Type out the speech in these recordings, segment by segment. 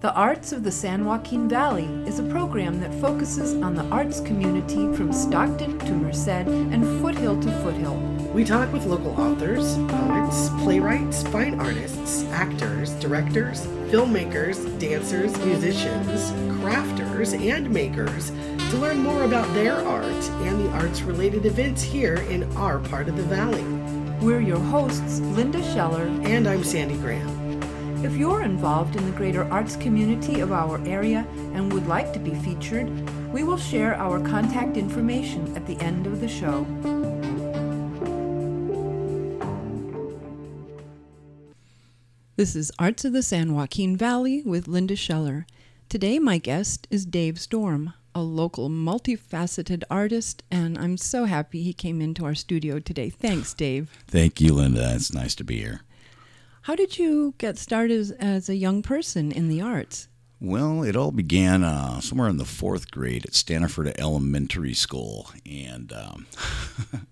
The Arts of the San Joaquin Valley is a program that focuses on the arts community from Stockton to Merced and foothill to foothill. We talk with local authors, poets, playwrights, fine artists, actors, directors, filmmakers, dancers, musicians, crafters, and makers to learn more about their art and the arts related events here in our part of the valley. We're your hosts, Linda Scheller. And I'm Sandy Graham. If you're involved in the greater arts community of our area and would like to be featured, we will share our contact information at the end of the show. This is Arts of the San Joaquin Valley with Linda Scheller. Today, my guest is Dave Storm, a local multifaceted artist, and I'm so happy he came into our studio today. Thanks, Dave. Thank you, Linda. It's nice to be here. How did you get started as, as a young person in the arts? Well, it all began uh, somewhere in the fourth grade at Stanford Elementary School, and um,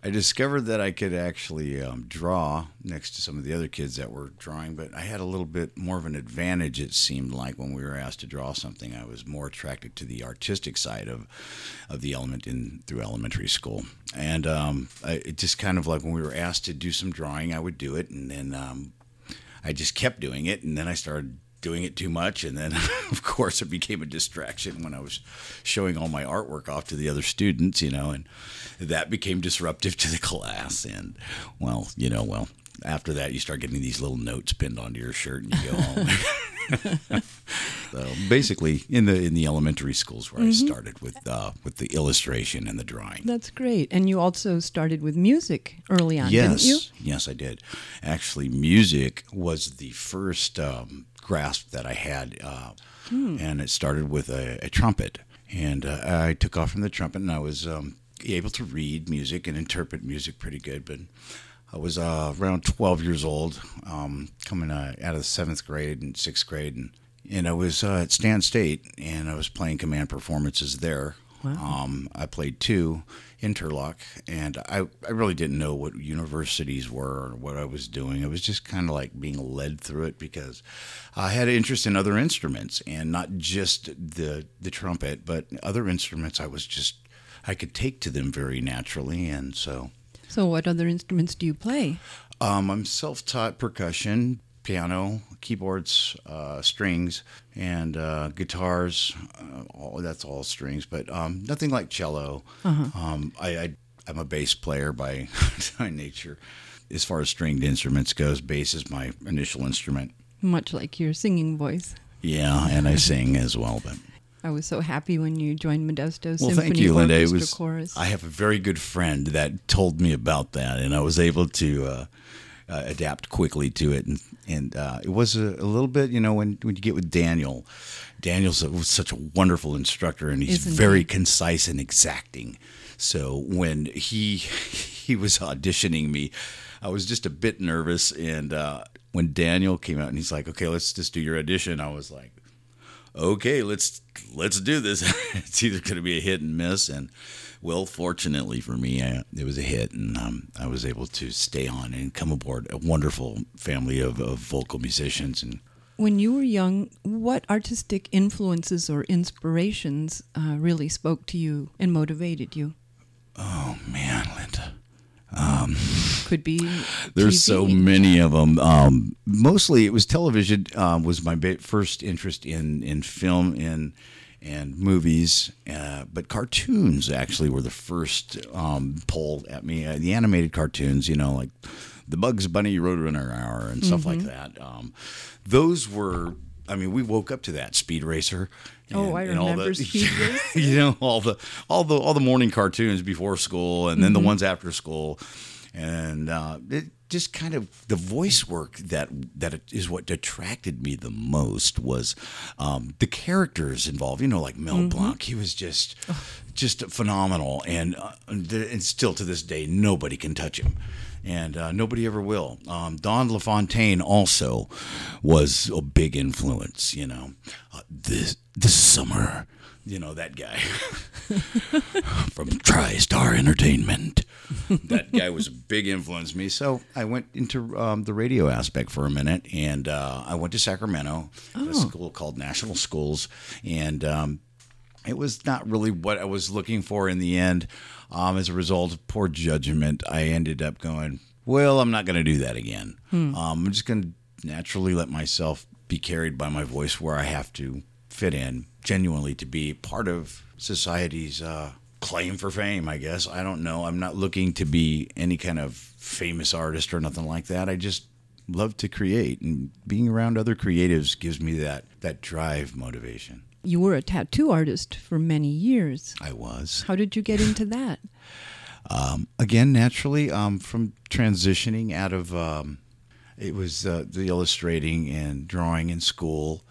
I discovered that I could actually um, draw next to some of the other kids that were drawing, but I had a little bit more of an advantage, it seemed like, when we were asked to draw something. I was more attracted to the artistic side of, of the element in through elementary school. And um, I, it just kind of like when we were asked to do some drawing, I would do it, and then um, I just kept doing it, and then I started doing it too much and then of course it became a distraction when i was showing all my artwork off to the other students you know and that became disruptive to the class and well you know well after that you start getting these little notes pinned onto your shirt and you go home so basically in the in the elementary schools where mm-hmm. i started with uh, with the illustration and the drawing that's great and you also started with music early on yes didn't you yes i did actually music was the first um, grasp that I had. Uh, hmm. And it started with a, a trumpet. And uh, I took off from the trumpet and I was um, able to read music and interpret music pretty good. But I was uh, around 12 years old, um, coming uh, out of the seventh grade and sixth grade. And, and I was uh, at Stan State and I was playing command performances there. Wow. Um, I played two Interlock, and I, I really didn't know what universities were or what I was doing. It was just kind of like being led through it because I had an interest in other instruments and not just the the trumpet, but other instruments. I was just I could take to them very naturally, and so. So, what other instruments do you play? Um, I'm self-taught percussion, piano, keyboards, uh, strings, and uh, guitars. Uh, all, that's all strings, but um, nothing like cello. Uh-huh. Um, I, I, am a bass player by, by nature. As far as stringed instruments goes, bass is my initial instrument. Much like your singing voice. Yeah, and I sing as well, but. I was so happy when you joined Modesto well, Symphony thank you, Linda. Orchestra it was, Chorus. I have a very good friend that told me about that, and I was able to uh, uh, adapt quickly to it. And, and uh, it was a, a, little bit, you know, when, when you get with Daniel, Daniel's a, such a wonderful instructor and he's Isn't very he? concise and exacting. So when he he was auditioning me, I was just a bit nervous. And uh, when Daniel came out and he's like, "Okay, let's just do your audition," I was like, "Okay, let's let's do this. it's either going to be a hit and miss." And well, fortunately for me, I, it was a hit, and um, I was able to stay on and come aboard a wonderful family of, of vocal musicians. And when you were young, what artistic influences or inspirations uh, really spoke to you and motivated you? Oh man, Linda. Um, Could be. There's TV. so many of them. Um, mostly, it was television. Um, was my first interest in in film in and movies, uh, but cartoons actually were the first um, pull at me. Uh, the animated cartoons, you know, like the Bugs Bunny Roadrunner Hour and stuff mm-hmm. like that. Um, those were. I mean, we woke up to that Speed Racer. And, oh, I remember the, Speed Racer. you know, all the all the all the morning cartoons before school, and mm-hmm. then the mm-hmm. ones after school, and uh, it, just kind of the voice work that that is what attracted me the most was um, the characters involved. You know, like Mel mm-hmm. Blanc, he was just just phenomenal, and uh, and still to this day nobody can touch him. And uh, nobody ever will. Um, Don LaFontaine also was a big influence. You know, uh, this this summer, you know that guy from TriStar Entertainment. that guy was a big influence me. So I went into um, the radio aspect for a minute, and uh, I went to Sacramento, a school called National Schools, and um, it was not really what I was looking for in the end. Um, as a result of poor judgment, I ended up going, well, I'm not going to do that again. Um, I'm just going to naturally let myself be carried by my voice where I have to fit in, genuinely to be part of society's uh, claim for fame, I guess. I don't know. I'm not looking to be any kind of famous artist or nothing like that. I just love to create, and being around other creatives gives me that, that drive motivation. You were a tattoo artist for many years. I was. How did you get into that? Um, again, naturally, um, from transitioning out of um, it was uh, the illustrating and drawing in school.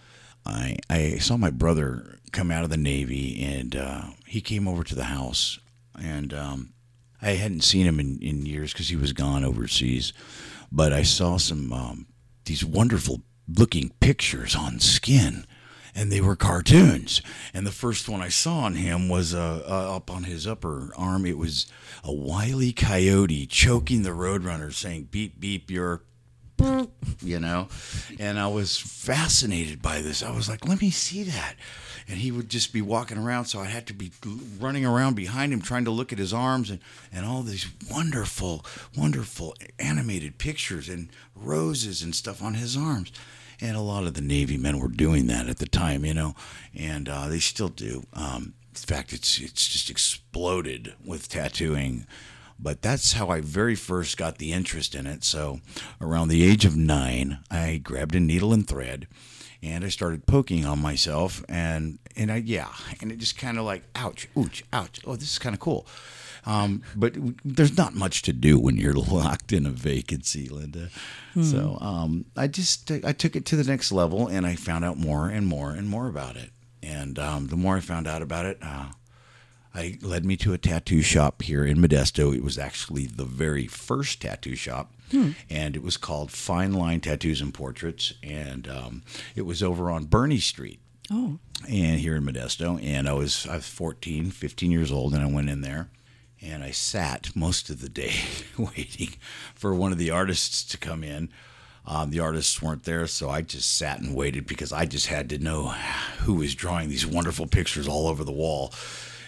I I saw my brother come out of the Navy, and uh, he came over to the house, and um, I hadn't seen him in, in years because he was gone overseas. But I saw some um, these wonderful looking pictures on skin and they were cartoons. And the first one I saw on him was uh, uh, up on his upper arm. It was a wily coyote choking the roadrunner, saying "Beep beep, you're." You know, and I was fascinated by this. I was like, "Let me see that." And he would just be walking around, so I had to be running around behind him, trying to look at his arms and, and all these wonderful, wonderful animated pictures and roses and stuff on his arms and a lot of the Navy men were doing that at the time, you know, and uh, they still do. Um, in fact, it's it's just exploded with tattooing. But that's how I very first got the interest in it. So, around the age of nine, I grabbed a needle and thread, and I started poking on myself, and and I yeah, and it just kind of like ouch, ouch, ouch. Oh, this is kind of cool. Um, but there's not much to do when you're locked in a vacancy, Linda. So um, I just I took it to the next level, and I found out more and more and more about it. And um, the more I found out about it, uh, I led me to a tattoo shop here in Modesto. It was actually the very first tattoo shop, and it was called Fine Line Tattoos and Portraits, and um, it was over on Bernie Street Oh, and here in Modesto. And I was I was 14, 15 years old, and I went in there, and I sat most of the day waiting for one of the artists to come in. Um, the artists weren't there, so I just sat and waited because I just had to know who was drawing these wonderful pictures all over the wall,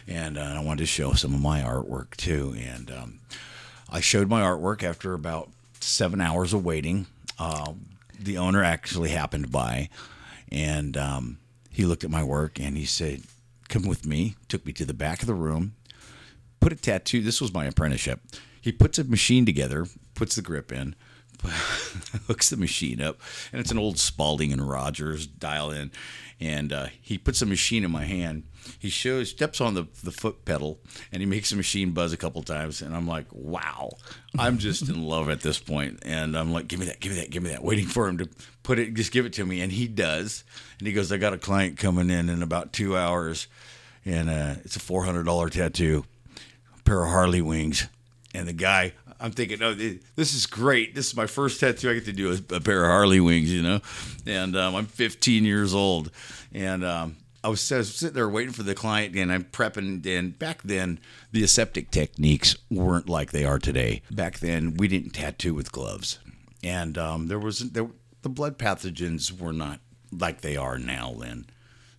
and uh, I wanted to show some of my artwork too. And um, I showed my artwork after about seven hours of waiting. Uh, the owner actually happened by, and um, he looked at my work and he said, "Come with me." Took me to the back of the room, put a tattoo. This was my apprenticeship. He puts a machine together, puts the grip in, hooks the machine up, and it's an old Spaulding and Rogers dial in. And uh, he puts a machine in my hand. He shows, steps on the, the foot pedal, and he makes the machine buzz a couple times. And I'm like, wow, I'm just in love at this point. And I'm like, give me that, give me that, give me that, waiting for him to put it, just give it to me. And he does. And he goes, I got a client coming in in about two hours, and uh, it's a $400 tattoo, pair of Harley wings. And the guy, I'm thinking, oh, this is great. This is my first tattoo I get to do a pair of Harley wings, you know. And um, I'm 15 years old, and um, I was, I was sitting there waiting for the client, and I'm prepping. And back then, the aseptic techniques weren't like they are today. Back then, we didn't tattoo with gloves, and um, there was there, the blood pathogens were not like they are now, Lynn.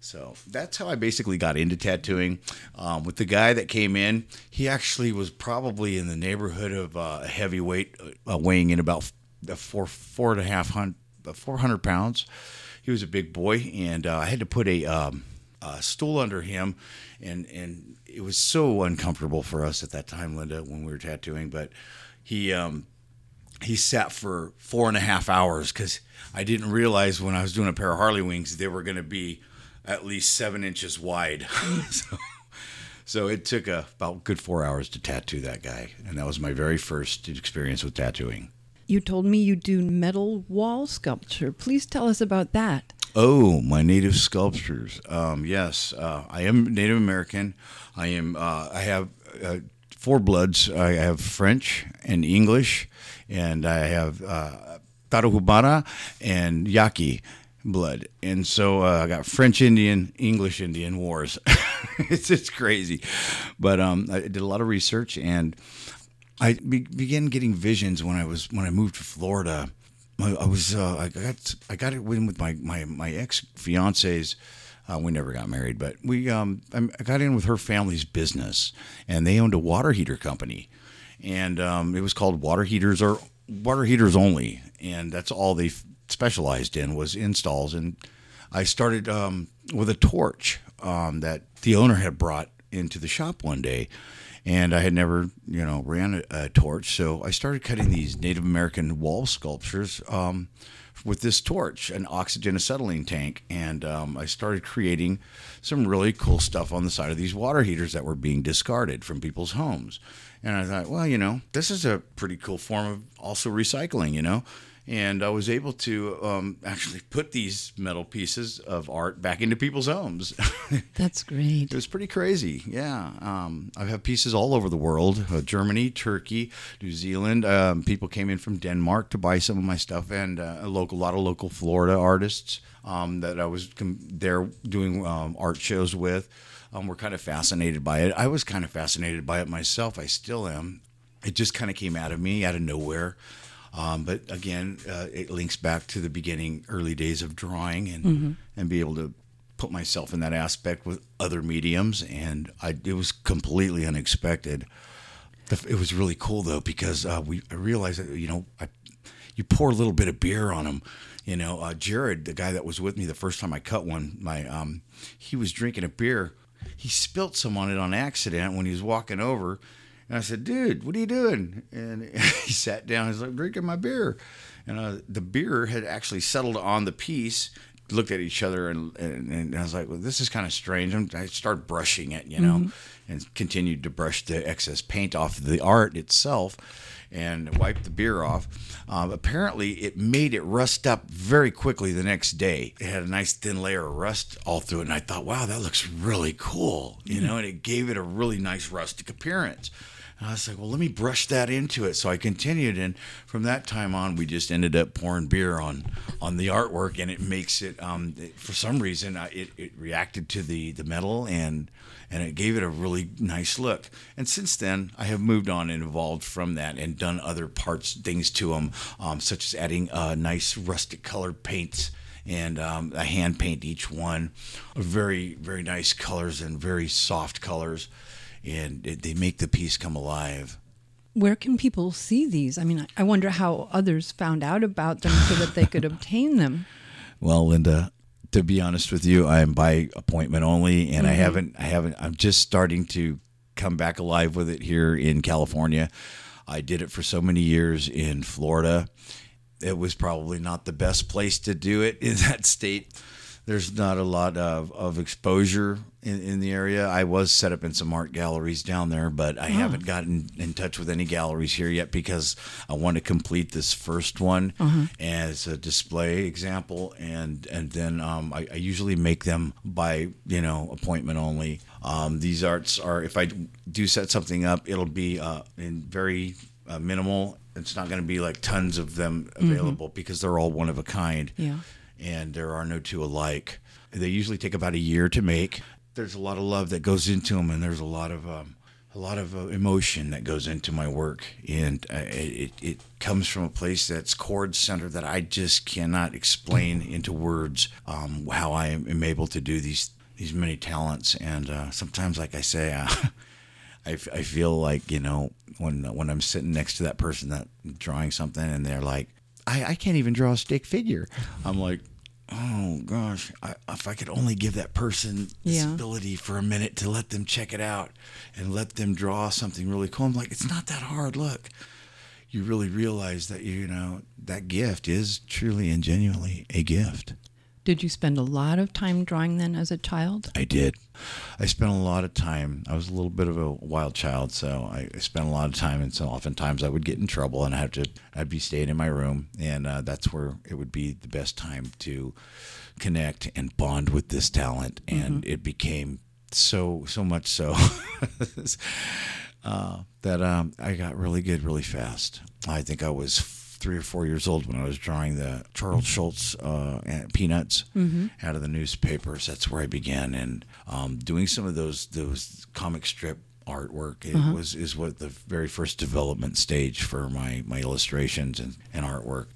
So that's how I basically got into tattooing. Um, with the guy that came in, he actually was probably in the neighborhood of uh, a heavyweight, uh, weighing in about four four and a half hundred four hundred pounds. He was a big boy, and uh, I had to put a, um, a stool under him, and and it was so uncomfortable for us at that time, Linda, when we were tattooing. But he um, he sat for four and a half hours because I didn't realize when I was doing a pair of Harley wings they were going to be at least seven inches wide. so, so it took a, about good four hours to tattoo that guy, and that was my very first experience with tattooing. you told me you do metal wall sculpture. Please tell us about that. Oh, my native sculptures. Um, yes, uh, I am Native American. I am. Uh, I have uh, four bloods. I have French and English, and I have uh, Tarahumara and Yaqui blood. And so uh, I got French Indian, English Indian wars. it's it's crazy, but um, I did a lot of research and I be- began getting visions when I was when I moved to Florida. I, I was uh, I got I got it in with my my my ex fiance's. Uh, we never got married, but we um, I got in with her family's business, and they owned a water heater company, and um, it was called Water Heaters or Water Heaters Only, and that's all they specialized in was installs. And I started um, with a torch um, that the owner had brought into the shop one day, and I had never, you know, ran a, a torch. So I started cutting these Native American wall sculptures um, with this torch, an oxygen acetylene tank, and um, I started creating some really cool stuff on the side of these water heaters that were being discarded from people's homes. And I thought, well, you know, this is a pretty cool form of also recycling, you know and I was able to um, actually put these metal pieces of art back into people's homes. That's great. it was pretty crazy. Yeah, um, I have pieces all over the world: uh, Germany, Turkey, New Zealand. Um, people came in from Denmark to buy some of my stuff, and uh, a local, lot of local Florida artists um, that I was com- there doing um, art shows with. Um, were kind of fascinated by it. I was kind of fascinated by it myself. I still am. It just kind of came out of me, out of nowhere. Um, but again, uh, it links back to the beginning, early days of drawing, and mm-hmm. and be able to put myself in that aspect with other mediums, and I, it was completely unexpected. It was really cool though because uh, we I realized that you know I, you pour a little bit of beer on them. You know, uh, Jared, the guy that was with me the first time I cut one, my um, he was drinking a beer. He spilt some on it on accident when he was walking over and I said, dude, what are you doing? And he sat down. He's like, drinking my beer. And uh, the beer had actually settled on the piece. Looked at each other and, and, and I was like, well, this is kind of strange. And I started brushing it, you know, mm-hmm. and continued to brush the excess paint off the art itself and wiped the beer off. Um, apparently, it made it rust up very quickly the next day. It had a nice thin layer of rust all through it, and I thought, wow, that looks really cool, you mm-hmm. know, and it gave it a really nice rustic appearance. And I was like, well, let me brush that into it. So I continued, and from that time on, we just ended up pouring beer on on the artwork, and it makes it. Um, it, for some reason, it, it reacted to the the metal, and and it gave it a really nice look. And since then, I have moved on and evolved from that, and done other parts, things to them, um, such as adding uh, nice rustic colored paints and um, I hand paint each one. Very, very nice colors and very soft colors and it, they make the piece come alive. Where can people see these? I mean, I wonder how others found out about them so that they could obtain them. Well, Linda, to be honest with you, I'm by appointment only, and mm-hmm. I haven't, I haven't, I'm just starting to come back alive with it here in California. I did it for so many years in Florida. It was probably not the best place to do it in that state there's not a lot of, of exposure in, in the area. I was set up in some art galleries down there, but I oh. haven't gotten in touch with any galleries here yet because I want to complete this first one uh-huh. as a display example, and and then um, I, I, usually make them by you know appointment only. Um, these arts are if I do set something up, it'll be uh, in very uh, minimal. It's not going to be like tons of them mm-hmm. available mm-hmm. because they're all one of a kind. Yeah and there are no two alike. They usually take about a year to make. There's a lot of love that goes into them, and there's a lot of um, a lot of uh, emotion that goes into my work, and uh, it it comes from a place that's chord centered that I just cannot explain into words. Um, how I am able to do these these many talents, and uh, sometimes, like I say. I, I feel like you know when when I'm sitting next to that person that drawing something and they're like, I, I can't even draw a stick figure. I'm like, oh gosh, I, if I could only give that person this yeah. ability for a minute to let them check it out and let them draw something really cool. I'm like, it's not that hard. Look, you really realize that you know that gift is truly and genuinely a gift. Did you spend a lot of time drawing then as a child? I did. I spent a lot of time. I was a little bit of a wild child, so I spent a lot of time, and so oftentimes I would get in trouble, and I have to. I'd be staying in my room, and uh, that's where it would be the best time to connect and bond with this talent, and mm-hmm. it became so so much so. uh, that um, I got really good really fast. I think I was three or four years old when I was drawing the Charles Schulz uh, Peanuts out of the newspapers. That's where I began, and um, doing some of those those comic strip artwork it was is what the very first development stage for my my illustrations and, and artwork.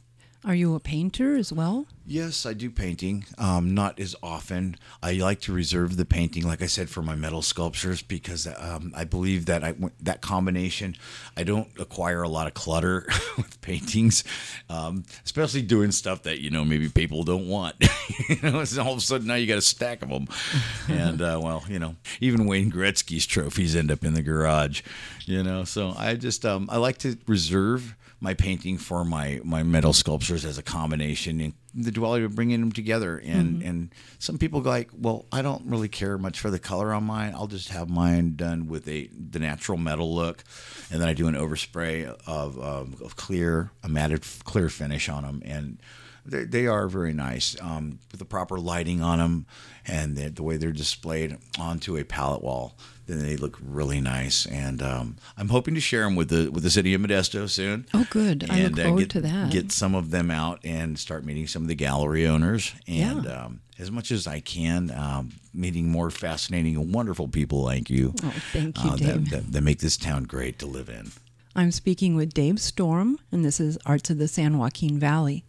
Are you a painter as well? Yes, I do painting. Um, not as often. I like to reserve the painting, like I said, for my metal sculptures because um, I believe that I that combination. I don't acquire a lot of clutter with paintings, um, especially doing stuff that you know maybe people don't want. you know, it's all of a sudden now you got a stack of them, and uh, well, you know, even Wayne Gretzky's trophies end up in the garage. You know, so I just um, I like to reserve my painting for my my metal sculptures as a combination and the duality of bringing them together. And mm-hmm. and some people go like well i don't really care much for the color on mine. I'll just have mine done with a the natural metal look. And then i do an overspray of, of, of clear a matted clear finish on them and they, they are very nice um, with the proper lighting on them and the, the way they're displayed onto a pallet wall then they look really nice and um, i'm hoping to share them with the with the city of modesto soon Oh, good. I look uh, forward get, to that. get some of them out and start meeting some of the gallery owners and Yeah. um, as much as I can, um, meeting more fascinating and wonderful people like you. Oh, thank you, uh, Dave. that, that, that make this town great to live in. I'm speaking with Dave Storm, and this is Arts of the San Joaquin Valley.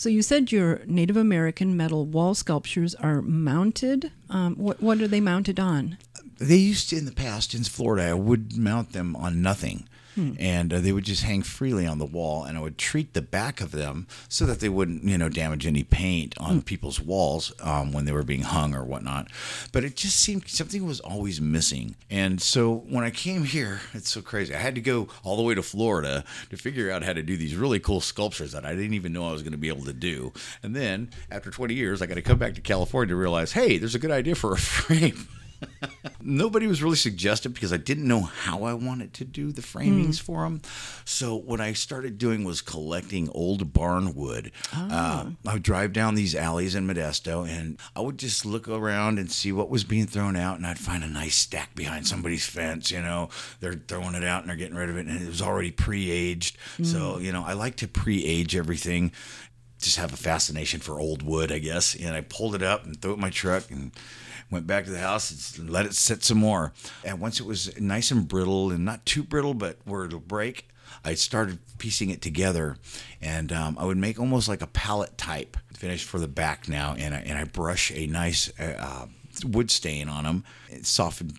So you said your Native American metal wall sculptures are mounted. Um, what what are they mounted on? They used to, in the past in Florida, I would mount them on nothing. And uh, they would just hang freely on the wall, and I would treat the back of them so that they wouldn't, you know, damage any paint on people's walls um, when they were being hung or whatnot. But it just seemed something was always missing. And so when I came here, it's so crazy. I had to go all the way to Florida to figure out how to do these really cool sculptures that I didn't even know I was going to be able to do. And then after 20 years, I got to come back to California to realize, hey, there's a good idea for a frame. Nobody was really suggestive because I didn't know how I wanted to do the framings for them. So what I started doing was collecting old barn wood. Uh, I would drive down these alleys in Modesto, and I would just look around and see what was being thrown out, and I'd find a nice stack behind somebody's fence. You know, they're throwing it out and they're getting rid of it, and it was already pre-aged. So you know, I like to pre-age everything just have a fascination for old wood, I guess. And I pulled it up and threw it in my truck and went back to the house and let it sit some more. And once it was nice and brittle and not too brittle, but where it'll break, I started piecing it together. And um, I would make almost like a pallet type finish for the back now. And I, and I brush a nice. Uh, wood stain on them,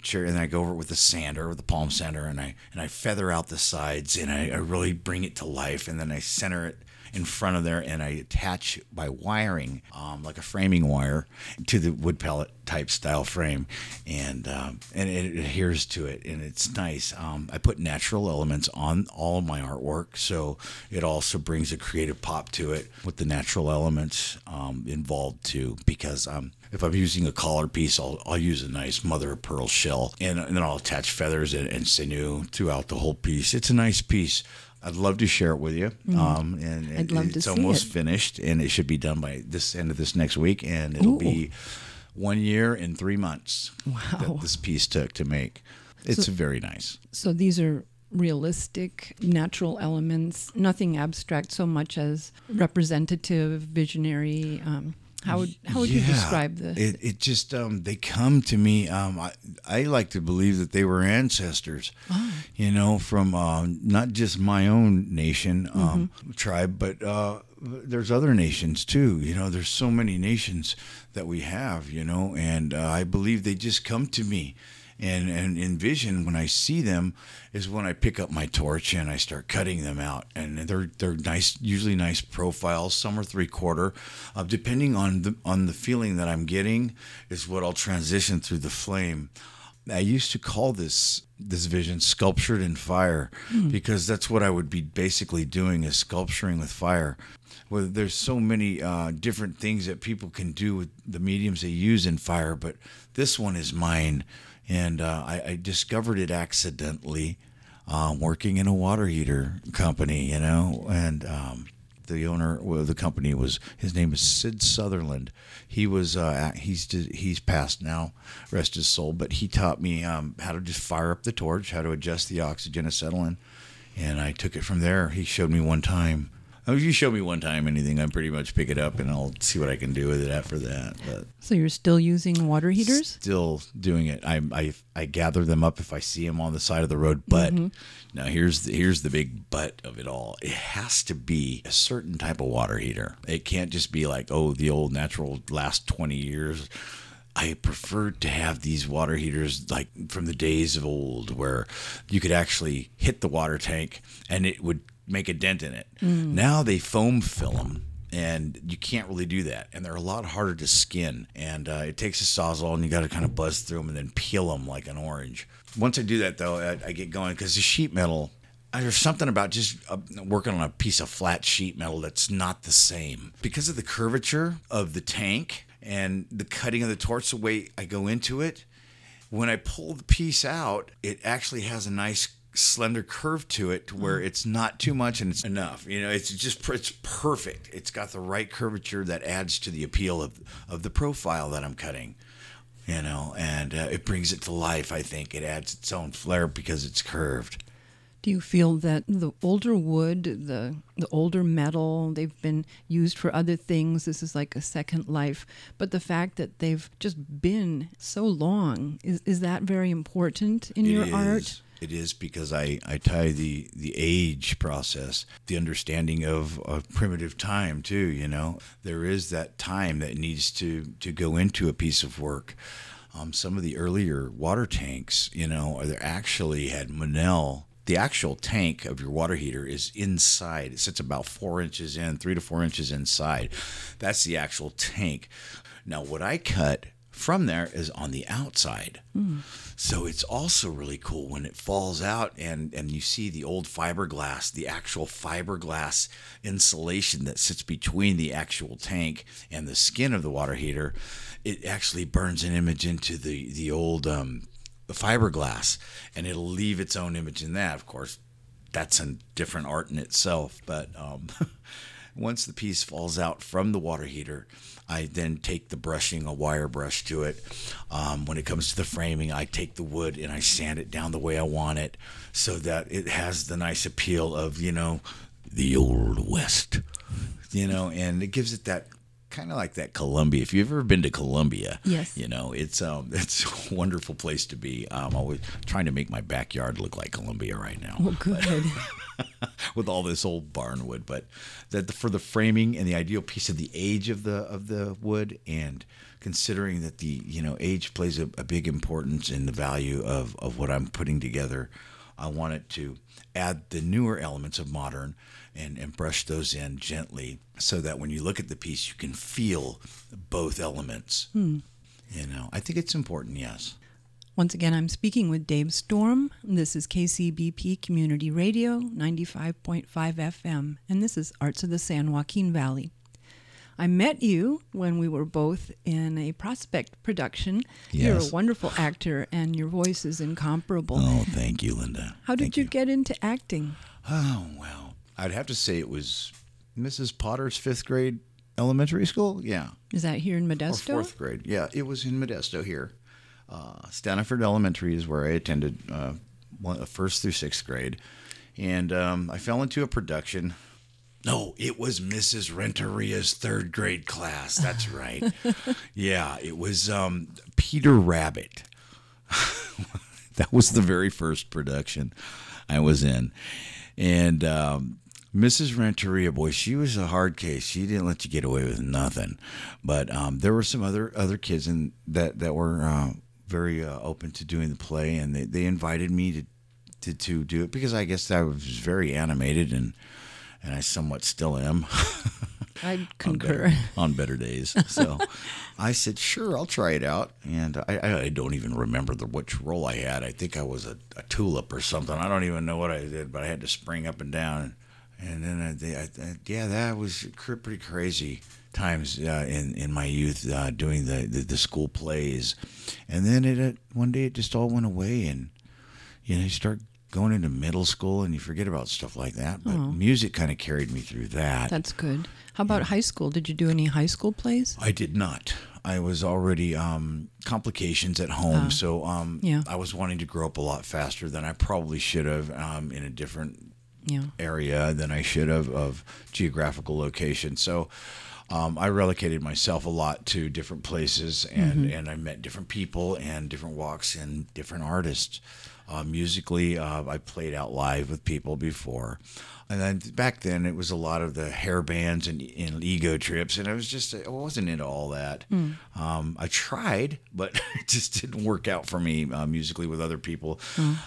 cherry, and then I go over it with the sander, with the palm sander, and I and I feather out the sides, and I, I really bring it to life, and then I center it in front of there and I attach by wiring, um, like a framing wire, to the wood pellet type style frame, and um, and it adheres to it, and it's nice. Um, I put natural elements on all of my artwork, so it also brings a creative pop to it with the natural elements um, involved too. Because um, if I'm using a collar piece, I'll, I'll use a nice mother of pearl shell, and, and then I'll attach feathers and, and sinew throughout the whole piece. It's a nice piece. I'd love to share it with you. Um, and Mm. I'd love to it's see almost it. finished, and it should be done by this end of this next week, and it'll Ooh. be one year and three months Wow. that this piece took to make. It's very nice. So these are realistic, natural elements, nothing abstract so much as representative, visionary. Um, how would how would you Yeah. describe the? It, it just um, they come to me. Um, I I like to believe that they were ancestors, Oh. you know, from uh, not just my own nation um, Mm-hmm. tribe, but uh, there's other nations too. You know, there's so many nations that we have. You know, and uh, I believe they just come to me. And, and envision when I see them, is when I pick up my torch and I start cutting them out. And they're they're nice, usually nice profiles. Some are three quarter, uh, depending on the on the feeling that I'm getting, is what I'll transition through the flame. I used to call this this vision sculptured in fire because that's what I would be basically doing is sculpturing with fire. Well, there's so many uh, different things that people can do with the mediums they use in fire, but this one is mine, and uh, I, I discovered it accidentally, uh, working in a water heater company, you know, and um, the owner of the company was his name is Sid Sutherland. He was uh, he's he's passed now, rest his soul. But he taught me um, how to just fire up the torch, how to adjust the oxygen acetylene, and I took it from there. He showed me one time Oh, if you show me one time anything, I'm pretty much pick it up and I'll see what I can do with it after that. But so you're still using water heaters? Still doing it. I I, I gather them up if I see them on the side of the road. But mm-hmm. now here's the, here's the big but of it all. It has to be a certain type of water heater. It can't just be like oh the old natural last twenty years. I prefer to have these water heaters like from the days of old where you could actually hit the water tank and it would make a dent in it. Mm. Now they foam fill them and you can't really do that. And they're a lot harder to skin. And uh, it takes a sawzall, and you got to kind of buzz through them and then peel them like an orange. Once I do that, though, I, I get going because the sheet metal. There's something about just uh, working on a piece of flat sheet metal that's not the same because of the curvature of the tank and the cutting of the torch. The way I go into it, when I pull the piece out, it actually has a nice slender curve to it to where mm. it's not too much and it's enough. You know, it's just it's perfect. It's got the right curvature that adds to the appeal of of the profile that I'm cutting. You know, and uh, it brings it to life. I think it adds its own flair because it's curved. Do you feel that the older wood, the the older metal, they've been used for other things. This is like a second life. But the fact that they've just been so long is is that very important in it your is. art? It is because I, I tie the, the age process, the understanding of, of primitive time too, you know. There is that time that needs to, to go into a piece of work. Um, some of the earlier water tanks, you know, they actually had Monel the actual tank of your water heater is inside. It sits about four inches in, three to four inches inside. That's the actual tank. Now, what I cut from there is on the outside. Mm. So it's also really cool when it falls out and, and you see the old fiberglass, the actual fiberglass insulation that sits between the actual tank and the skin of the water heater. It actually burns an image into the, the old um, fiberglass and it'll leave its own image in that. Of course, that's a different art in itself. But um, once the piece falls out from the water heater, I then take the brushing, a wire brush to it. Um, when it comes to the framing, I take the wood and I sand it down the way I want it so that it has the nice appeal of, you know, the old West, you know, and it gives it that kind of like that Columbia. If you've ever been to Columbia, yes, you know it's um it's a wonderful place to be. I'm always trying to make my backyard look like Columbia right now. Well, good. with all this old barnwood, but that for the framing and the ideal piece of the age of the of the wood and considering that the you know age plays a, a big importance in the value of of what I'm putting together. I want it to add the newer elements of modern and, and brush those in gently so that when you look at the piece, you can feel both elements. Hmm. You know, I think it's important, yes. Once again, I'm speaking with Dave Storm. This is KCBP Community Radio, 95.5 FM, and this is Arts of the San Joaquin Valley. I met you when we were both in a prospect production. Yes. You're a wonderful actor, and your voice is incomparable. Oh, thank you, Linda. How did you, you get into acting? Oh, well, I'd have to say it was Mrs. Potter's fifth grade elementary school. Yeah. Is that here in Modesto? Or fourth grade. Yeah, it was in Modesto here. Uh, Stanford Elementary is where I attended uh, one, first through sixth grade. And um, I fell into a production. No, it was Mrs. Renteria's third grade class. That's right. yeah, it was um, Peter Rabbit. that was the very first production I was in. And um, Mrs. Renteria, boy, she was a hard case. She didn't let you get away with nothing. But um, there were some other other kids in that that were uh, very uh, open to doing the play, and they, they invited me to, to to do it because I guess I was very animated and and I somewhat still am. I concur. on, better, on better days. So I said, sure, I'll try it out. And I, I don't even remember the which role I had. I think I was a, a, tulip or something. I don't even know what I did, but I had to spring up and down and then I, I, I, yeah, that was pretty crazy times uh, in in my youth uh, doing the, the, the school plays, and then it uh, one day it just all went away, and you know you start going into middle school and you forget about stuff like that. But music kind of carried me through that. That's good. How about high school? Did you do any high school plays? I did not. I was already um, complications at home, so um, Yeah. I was wanting to grow up a lot faster than I probably should have um, in a different Yeah. area than I should have of geographical location. So um, I relocated myself a lot to different places, and and I met different people and different walks and different artists. Uh, musically, uh, I played out live with people before. And then back then, it was a lot of the hair bands and, and ego trips, and I was just I wasn't into all that. Um, I tried, but it just didn't work out for me uh, musically with other people.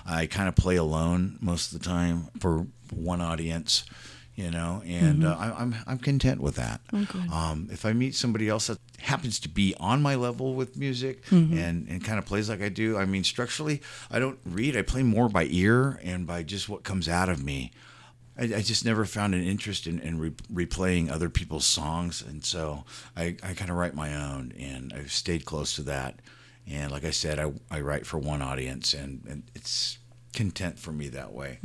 I kind of play alone most of the time for one audience, you know, and uh, I, I'm I'm content with that. Um, if I meet somebody else that happens to be on my level with music and and kind of plays like I do, I mean, structurally, I don't read. I play more by ear and by just what comes out of me. I, I just never found an interest in, in re- replaying other people's songs, and so I, I kind of write my own, and I've stayed close to that. And like I said, I, I write for one audience, and, and it's content for me that way.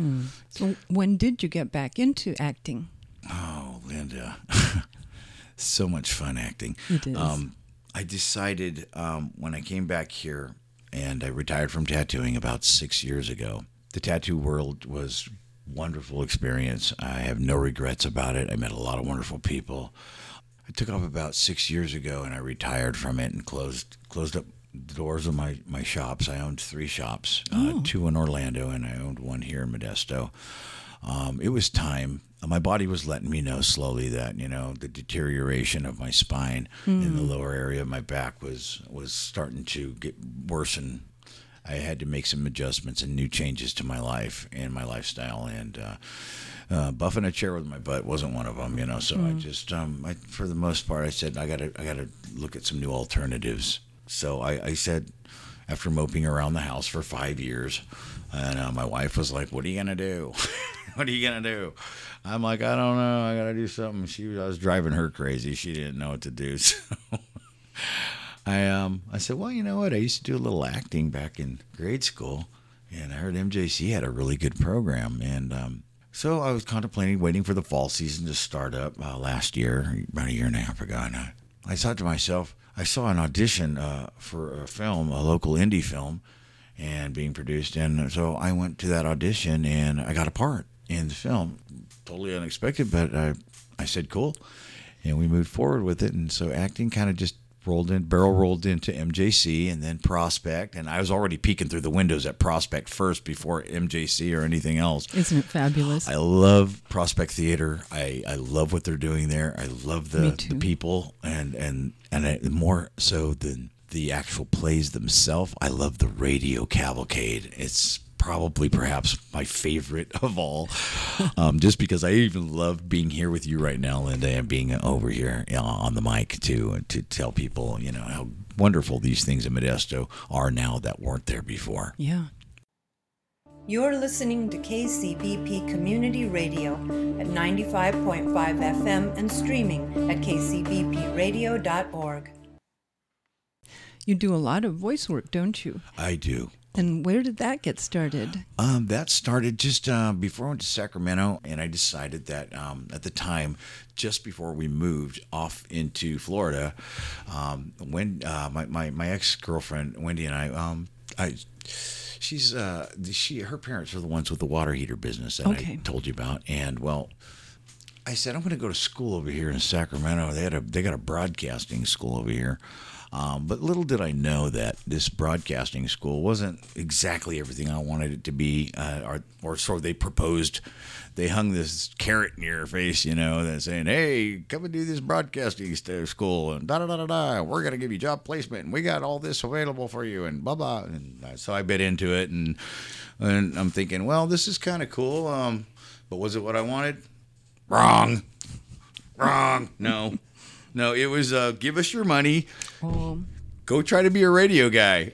So when did you get back into acting? Oh, Linda, so much fun acting. It is. Um, I decided um, when I came back here and I retired from tattooing about six years ago. The tattoo world was wonderful experience. I have no regrets about it. I met a lot of wonderful people. I took off about six years ago and I retired from it and closed closed up the doors of my, my shops. I owned three shops, uh, two in Orlando and I owned one here in Modesto. Um, it was time. My body was letting me know slowly that you know the deterioration of my spine in the lower area of my back was was starting to get worse, and I had to make some adjustments and new changes to my life and my lifestyle. And uh, uh, buffing a chair with my butt wasn't one of them, you know. So I just, um, I, for the most part, I said I gotta I gotta look at some new alternatives. So I, I said after moping around the house for five years. And uh, my wife was like, "What are you gonna do? what are you gonna do?" I'm like, "I don't know. I gotta do something." She, I was driving her crazy. She didn't know what to do. So I, um, I said, "Well, you know what? I used to do a little acting back in grade school, and I heard MJC had a really good program, and um, so I was contemplating waiting for the fall season to start up uh, last year, about a year and a half ago, and I, I thought to myself, I saw an audition uh, for a film, a local indie film, and being produced, and so I went to that audition and I got a part in the film, totally unexpected, but I, I said cool, and we moved forward with it, and so acting kind of just rolled in, barrel rolled into MJC and then Prospect, and I was already peeking through the windows at Prospect first before MJC or anything else. Isn't it fabulous? I love Prospect Theater. I, I love what they're doing there. I love the, the people and and and I, more so than the actual plays themselves. I love the radio cavalcade. It's probably perhaps my favorite of all, um, just because I even love being here with you right now, Linda, and being over here on the mic too, to tell people you know how wonderful these things in Modesto are now that weren't there before. yeah. You're listening to KCBP Community Radio at 95.5 FM and streaming at kcbpradio.org. You do a lot of voice work, don't you? I do. And where did that get started? Um, that started just uh, before I went to Sacramento, and I decided that um, at the time, just before we moved off into Florida, um, when uh, my, my, my ex girlfriend Wendy and I, um, I she's uh, she her parents are the ones with the water heater business that Okay. I told you about, and well. I said I'm going to go to school over here in Sacramento. They had a they got a broadcasting school over here, um, but little did I know that this broadcasting school wasn't exactly everything I wanted it to be, uh, or or so they proposed. They hung this carrot in your face, you know, that saying, "Hey, come and do this broadcasting school, and da da da da da. We're going to give you job placement, and we got all this available for you, and blah blah." And so I bit into it, and and I'm thinking, well, this is kind of cool. Um, but was it what I wanted? Wrong. Wrong. No. No, it was uh, give us your money, Oh, go try to be a radio guy.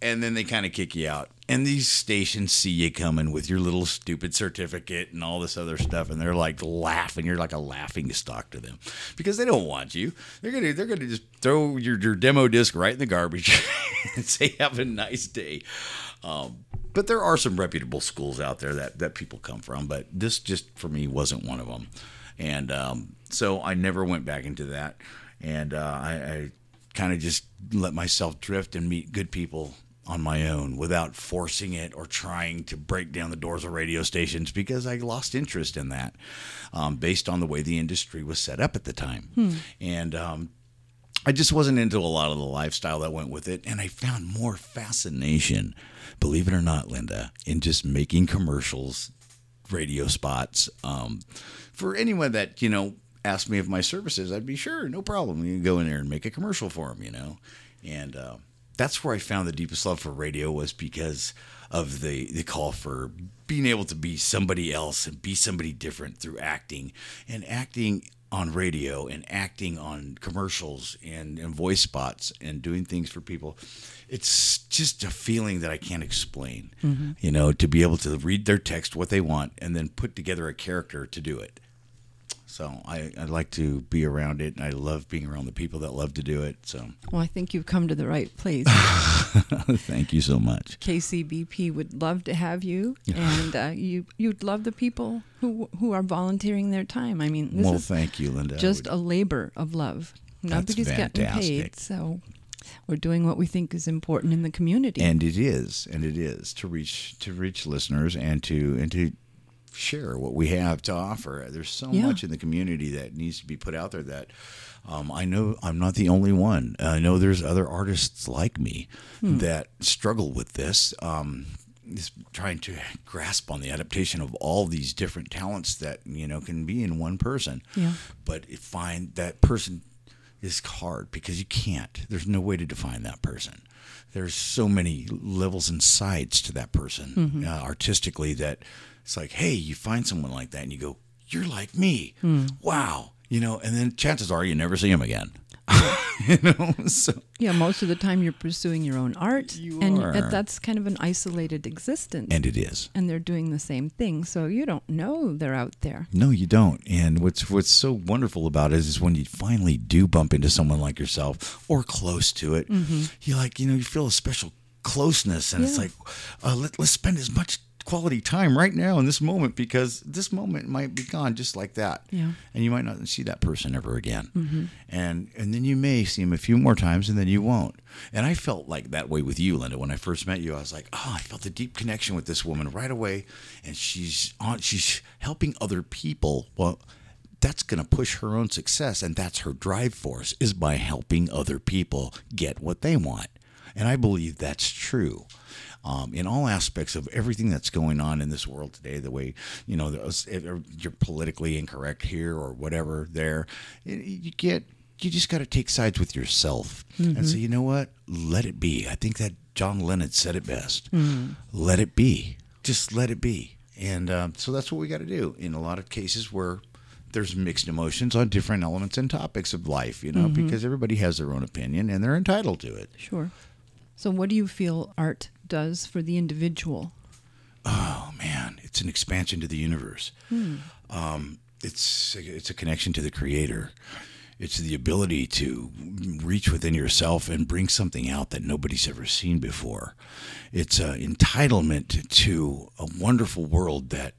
And then they kind of kick you out. And these stations see you coming with your little stupid certificate and all this other stuff, and they're like laughing. You're like a laughing stock to them because they don't want you. They're gonna they're gonna just throw your, your demo disc right in the garbage and say have a nice day. Um, but there are some reputable schools out there that that people come from. But this just for me wasn't one of them, and um, so I never went back into that, and uh, I, I kind of just let myself drift and meet good people on my own without forcing it or trying to break down the doors of radio stations because I lost interest in that um, based on the way the industry was set up at the time. And um, I just wasn't into a lot of the lifestyle that went with it. And I found more fascination, believe it or not, Linda, in just making commercials, radio spots. Um, for anyone that, you know, asked me of my services, I'd be sure, no problem. You can go in there and make a commercial for them, you know. And uh, that's where I found the deepest love for radio was because of the, the call for being able to be somebody else and be somebody different through acting and acting on radio and acting on commercials and, and voice spots and doing things for people. It's just a feeling that I can't explain, you know, to be able to read their text, what they want, and then put together a character to do it. So I, I like to be around it, and I love being around the people that love to do it. So Well, I think you've come to the right place. thank you so much. KCBP would love to have you, and uh, you you'd love the people who who are volunteering their time. I mean, this well, is thank you, Linda. Just would- a labor of love. Nobody's getting paid, so we're doing what we think is important in the community. and it is, and it is to reach to reach listeners and to and to share what we have to offer. There's so Yeah. much in the community that needs to be put out there that um, I know I'm not the only one. I know there's other artists like me Hmm. that struggle with this. Um, is trying to grasp on the adaptation of all these different talents that you know can be in one person. Yeah. But find that person is hard because you can't. There's no way to define that person. There's so many levels and sides to that person uh, artistically that it's like, hey, you find someone like that and you go, you're like me. Wow. You know, and then chances are you never see him again. you know, so yeah, most of the time you're pursuing your own art, You and are. that's kind of an isolated existence. and it is. and they're doing the same thing, so you don't know they're out there. No, you don't. And what's what's so wonderful about it is, is when you finally do bump into someone like yourself or close to it, you like you know you feel a special closeness, and it's like uh, let, let's spend as much quality time right now in this moment because this moment might be gone just like that, Yeah. and you might not see that person ever again, mm-hmm. and and then you may see him a few more times, and then you won't. And I felt like that way with you, Linda. When I first met you, I was like, oh, I felt a deep connection with this woman right away, and she's on, she's helping other people. Well, that's going to push her own success, and that's her drive force is by helping other people get what they want. And I believe that's true. Um, in all aspects of everything that's going on in this world today, the way you know you're politically incorrect here or whatever there, you get you just got to take sides with yourself and say, you know what, let it be. I think that John Lennon said it best. Let it be. Just let it be. And um, so that's what we got to do in a lot of cases where there's mixed emotions on different elements and topics of life, you know, because everybody has their own opinion and they're entitled to it. Sure. So, what do you feel art does for the individual? Oh man, it's an expansion to the universe. Um, it's it's a connection to the Creator. It's the ability to reach within yourself and bring something out that nobody's ever seen before. It's an entitlement to a wonderful world that,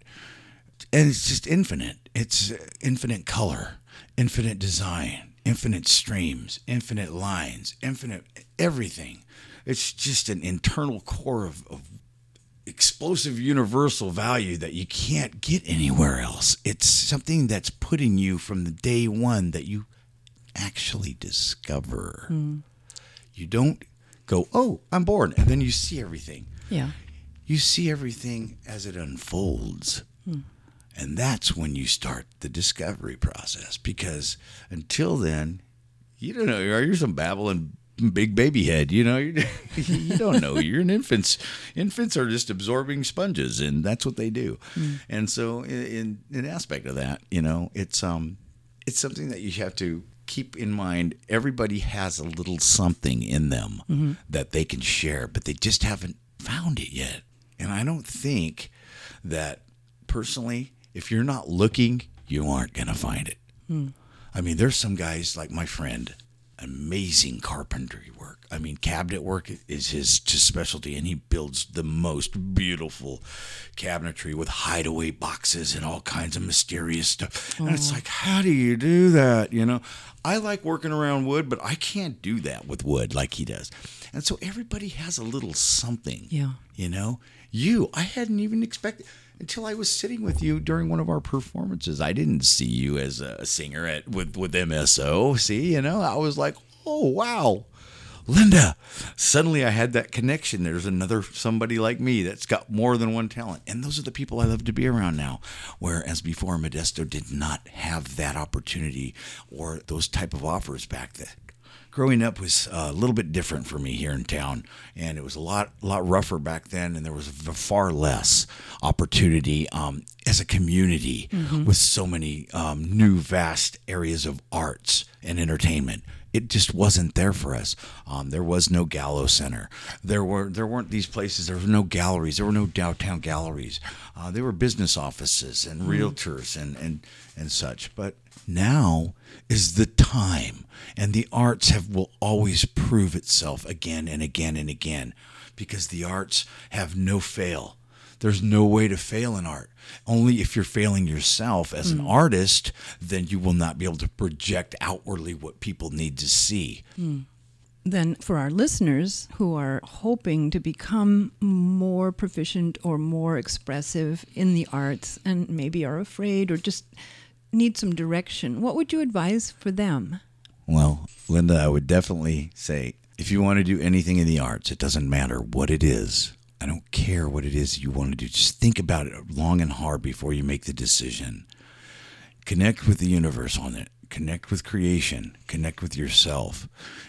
and it's just infinite. It's infinite color, infinite design, infinite streams, infinite lines, infinite everything. It's just an internal core of, of explosive universal value that you can't get anywhere else. It's something that's putting you from the day one that you actually discover. Hmm. You don't go, oh, I'm born, and then you see everything. Yeah. You see everything as it unfolds. Hmm. And that's when you start the discovery process because until then, you don't know. Are You're some babbling big baby head. You know, you don't know. You're an infant. Infants are just absorbing sponges, and that's what they do. Hmm. And so, in, in an aspect of that, you know, it's um, it's something that you have to keep in mind. Everybody has a little something in them mm-hmm. that they can share, but they just haven't found it yet. And I don't think that personally, if you're not looking, you aren't going to find it. Hmm. I mean, there's some guys like my friend, amazing carpentry work. I mean, cabinet work is his specialty, and he builds the most beautiful cabinetry with hideaway boxes and all kinds of mysterious stuff. And it's like, how do you do that? You know, I like working around wood, but I can't do that with wood like he does. And so everybody has a little something. Yeah. You know, you, I hadn't even expected until I was sitting with you during one of our performances. I didn't see you as a singer at with with MSO. See, you know, I was like, oh wow, Linda. Suddenly, I had that connection. There's another somebody like me that's got more than one talent, and those are the people I love to be around now. Whereas before, Modesto did not have that opportunity or those type of offers back then growing up was a little bit different for me here in town, and it was a lot lot rougher back then, and there was far less opportunity um, as a community with so many um, new vast areas of arts and entertainment. It just wasn't there for us. Um, there was no Gallo Center. There were there weren't these places. There were no galleries. There were no downtown galleries. Uh, there were business offices and realtors and and and such. But now is the time and the arts have will always prove itself again and again and again because the arts have no fail there's no way to fail in art only if you're failing yourself as an hmm. artist then you will not be able to project outwardly what people need to see hmm. Then, for our listeners who are hoping to become more proficient or more expressive in the arts and maybe are afraid or just need some direction, what would you advise for them? Well, Linda, I would definitely say if you want to do anything in the arts, it doesn't matter what it is. I don't care what it is you want to do. Just think about it long and hard before you make the decision. Connect with the universe on it. Connect with creation. Connect with yourself.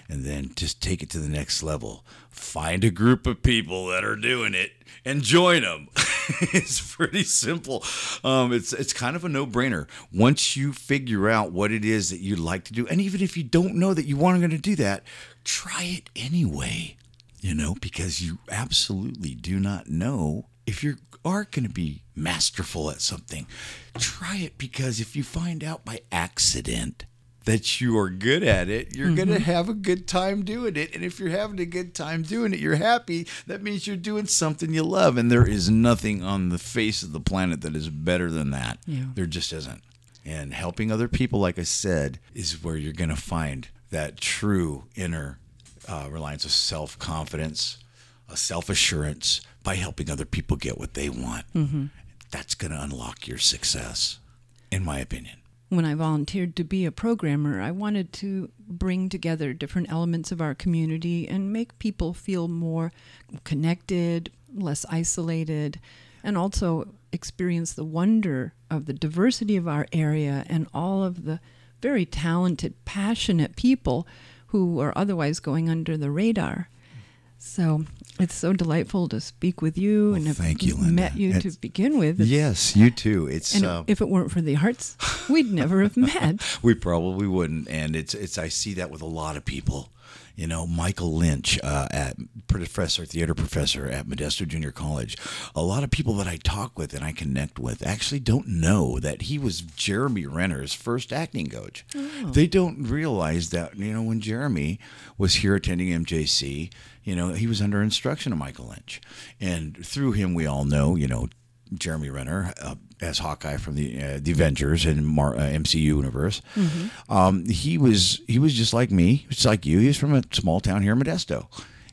And then just take it to the next level. Find a group of people that are doing it and join them. it's pretty simple. Um, it's it's kind of a no brainer. Once you figure out what it is that you like to do, and even if you don't know that you want to do that, try it anyway. You know, because you absolutely do not know if you are going to be masterful at something. Try it because if you find out by accident that you are good at it, you're going to mm-hmm. have a good time doing it. And if you're having a good time doing it, you're happy. That means you're doing something you love. And there is nothing on the face of the planet that is better than that. Yeah. There just isn't. And helping other people, like I said, is where you're going to find that true inner uh, reliance of self confidence, a self assurance by helping other people get what they want. That's going to unlock your success, in my opinion. When I volunteered to be a programmer, I wanted to bring together different elements of our community and make people feel more connected, less isolated, and also experience the wonder of the diversity of our area and all of the very talented, passionate people who are otherwise going under the radar. So it's so delightful to speak with you Well, and have thank you, Linda. met you to begin with. It's- Yes, you too. It's and uh, if it weren't for the arts, we'd never have met. we probably wouldn't, and it's it's I see that with a lot of people. You know, Michael Lynch, uh, at professor, theater professor at Modesto Junior College. A lot of people that I talk with and I connect with actually don't know that he was Jeremy Renner's first acting coach. They don't realize that you know when Jeremy was here attending MJC, you know he was under instruction of Michael Lynch, and through him we all know you know Jeremy Renner uh, as Hawkeye from the uh, the Avengers and Mar- uh, MCU universe. Um, he was he was just like me, just like you. He was from a small town here in Modesto,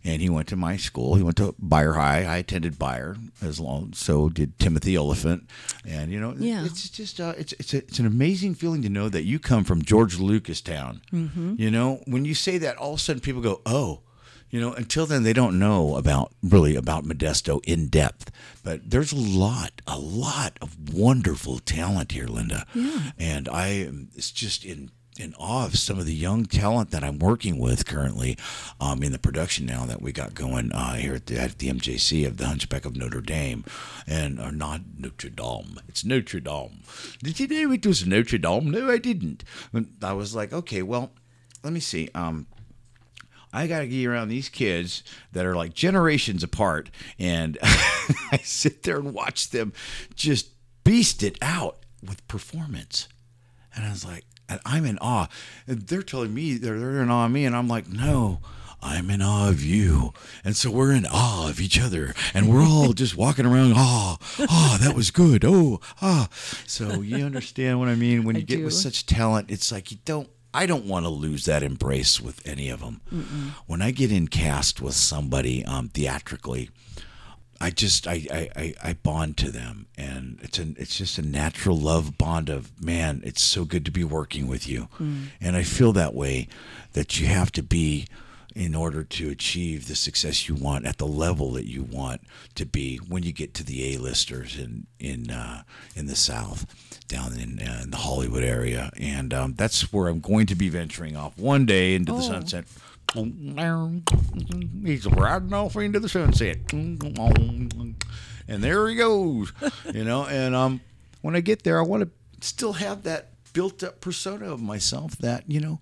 and he went to my school. He went to Beyer High. I attended Beyer as long. So did Timothy Olyphant, and you know, Yeah. it's just uh, it's it's a, it's an amazing feeling to know that you come from George Lucas town. You know, when you say that, all of a sudden people go, oh. You know, until then they don't know about really about Modesto in depth. But there's a lot, a lot of wonderful talent here, Linda. Yeah. And I am it's just in in awe of some of the young talent that I'm working with currently um, in the production now that we got going uh, here at the, at the MJC of the Hunchback of Notre Dame, and or not Notre Dame. It's Notre Dame. Did you know it was Notre Dame? No, I didn't. And I was like, okay, well, let me see. Um, I got to get around these kids that are like generations apart, and I sit there and watch them just beast it out with performance. And I was like, and I'm in awe. And they're telling me they're, they're in awe of me, and I'm like, no, I'm in awe of you. And so we're in awe of each other, and we're all just walking around, ah, ah, that was good. Oh, ah. So you understand what I mean? When I you get do. with such talent, it's like you don't. I don't want to lose that embrace with any of them. When I get in cast with somebody um, theatrically, I just I, I, I, I bond to them. And it's an it's just a natural love bond of man it's so good to be working with you. And I feel that way that you have to be in order to achieve the success you want at the level that you want to be when you get to the A-listers in in uh, in the South down in, uh, in the Hollywood area and um, that's where I'm going to be venturing off one day into the Oh. sunset He's riding off into the sunset. And there he goes. You know, and um when I get there I want to still have that built up persona of myself that, you know,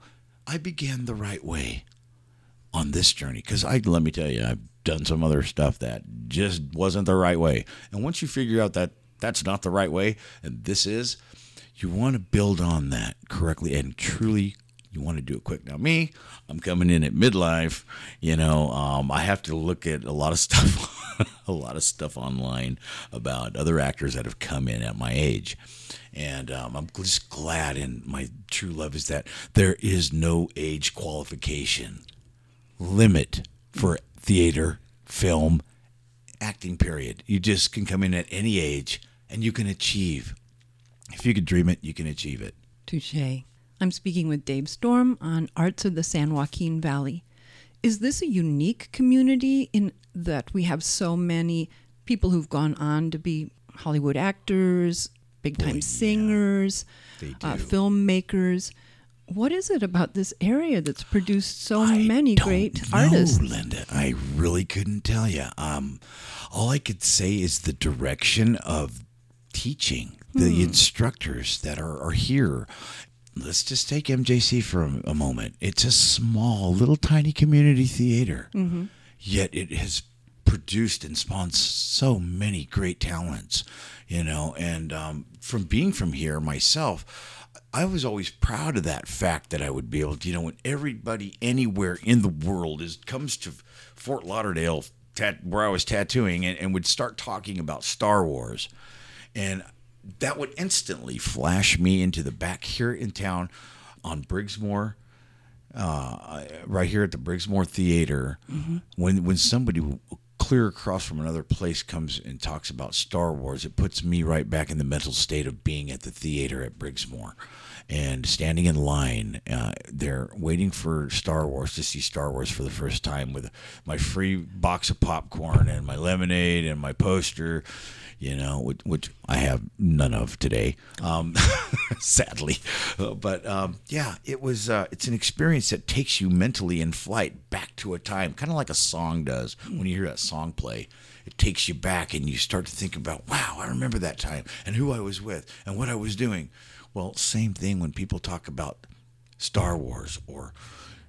I began the right way on this journey cuz I let me tell you I've done some other stuff that just wasn't the right way. And once you figure out that that's not the right way and this is you want to build on that correctly and truly you want to do it quick. Now, me, I'm coming in at midlife. You know, um, I have to look at a lot of stuff, a lot of stuff online about other actors that have come in at my age, and um, I'm just glad. And my true love is that there is no age qualification limit for theater, film, acting. Period. You just can come in at any age, and you can achieve. If you could dream it, you can achieve it. Touche. I'm speaking with Dave Storm on Arts of the San Joaquin Valley. Is this a unique community in that we have so many people who've gone on to be Hollywood actors, big time yeah. singers, uh, filmmakers? What is it about this area that's produced so I many great know, artists? Linda. I really couldn't tell you. Um, all I could say is the direction of teaching, the Hmm. instructors that are, are here. Let's just take MJC for a, a moment. It's a small, little tiny community theater, Mm-hmm. yet it has produced and spawned so many great talents, you know. And um, from being from here myself, I was always proud of that fact that I would be able to, you know, when everybody anywhere in the world is comes to Fort Lauderdale, tat, where I was tattooing, and, and would start talking about Star Wars, and that would instantly flash me into the back here in town on Briggsmore uh, right here at the Briggsmore Theater, when when somebody clear across from another place comes and talks about Star Wars, it puts me right back in the mental state of being at the theater at Briggsmore. And standing in line uh, there, waiting for Star Wars to see Star Wars for the first time with my free box of popcorn and my lemonade and my poster, you know, which, which I have none of today, um, sadly. Uh, but um, yeah, it was. Uh, it's an experience that takes you mentally in flight back to a time, kind of like a song does when you hear that song play. It takes you back, and you start to think about, wow, I remember that time and who I was with and what I was doing. Well, same thing when people talk about Star Wars or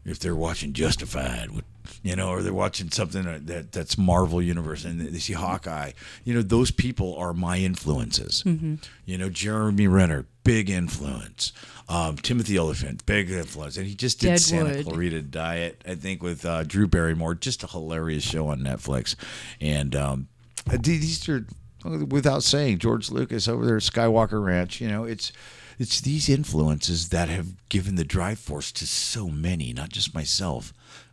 if they're watching Justified, you know, or they're watching something that, that that's Marvel Universe and they see Hawkeye, you know, those people are my influences. You know, Jeremy Renner, big influence. Um, Timothy Olyphant, big influence, and he just did Santa Deadwood. Clarita Diet, I think, with uh, Drew Barrymore, just a hilarious show on Netflix, and um, these are without saying George Lucas over there at Skywalker Ranch. You know, it's it's these influences that have given the drive force to so many, not just myself,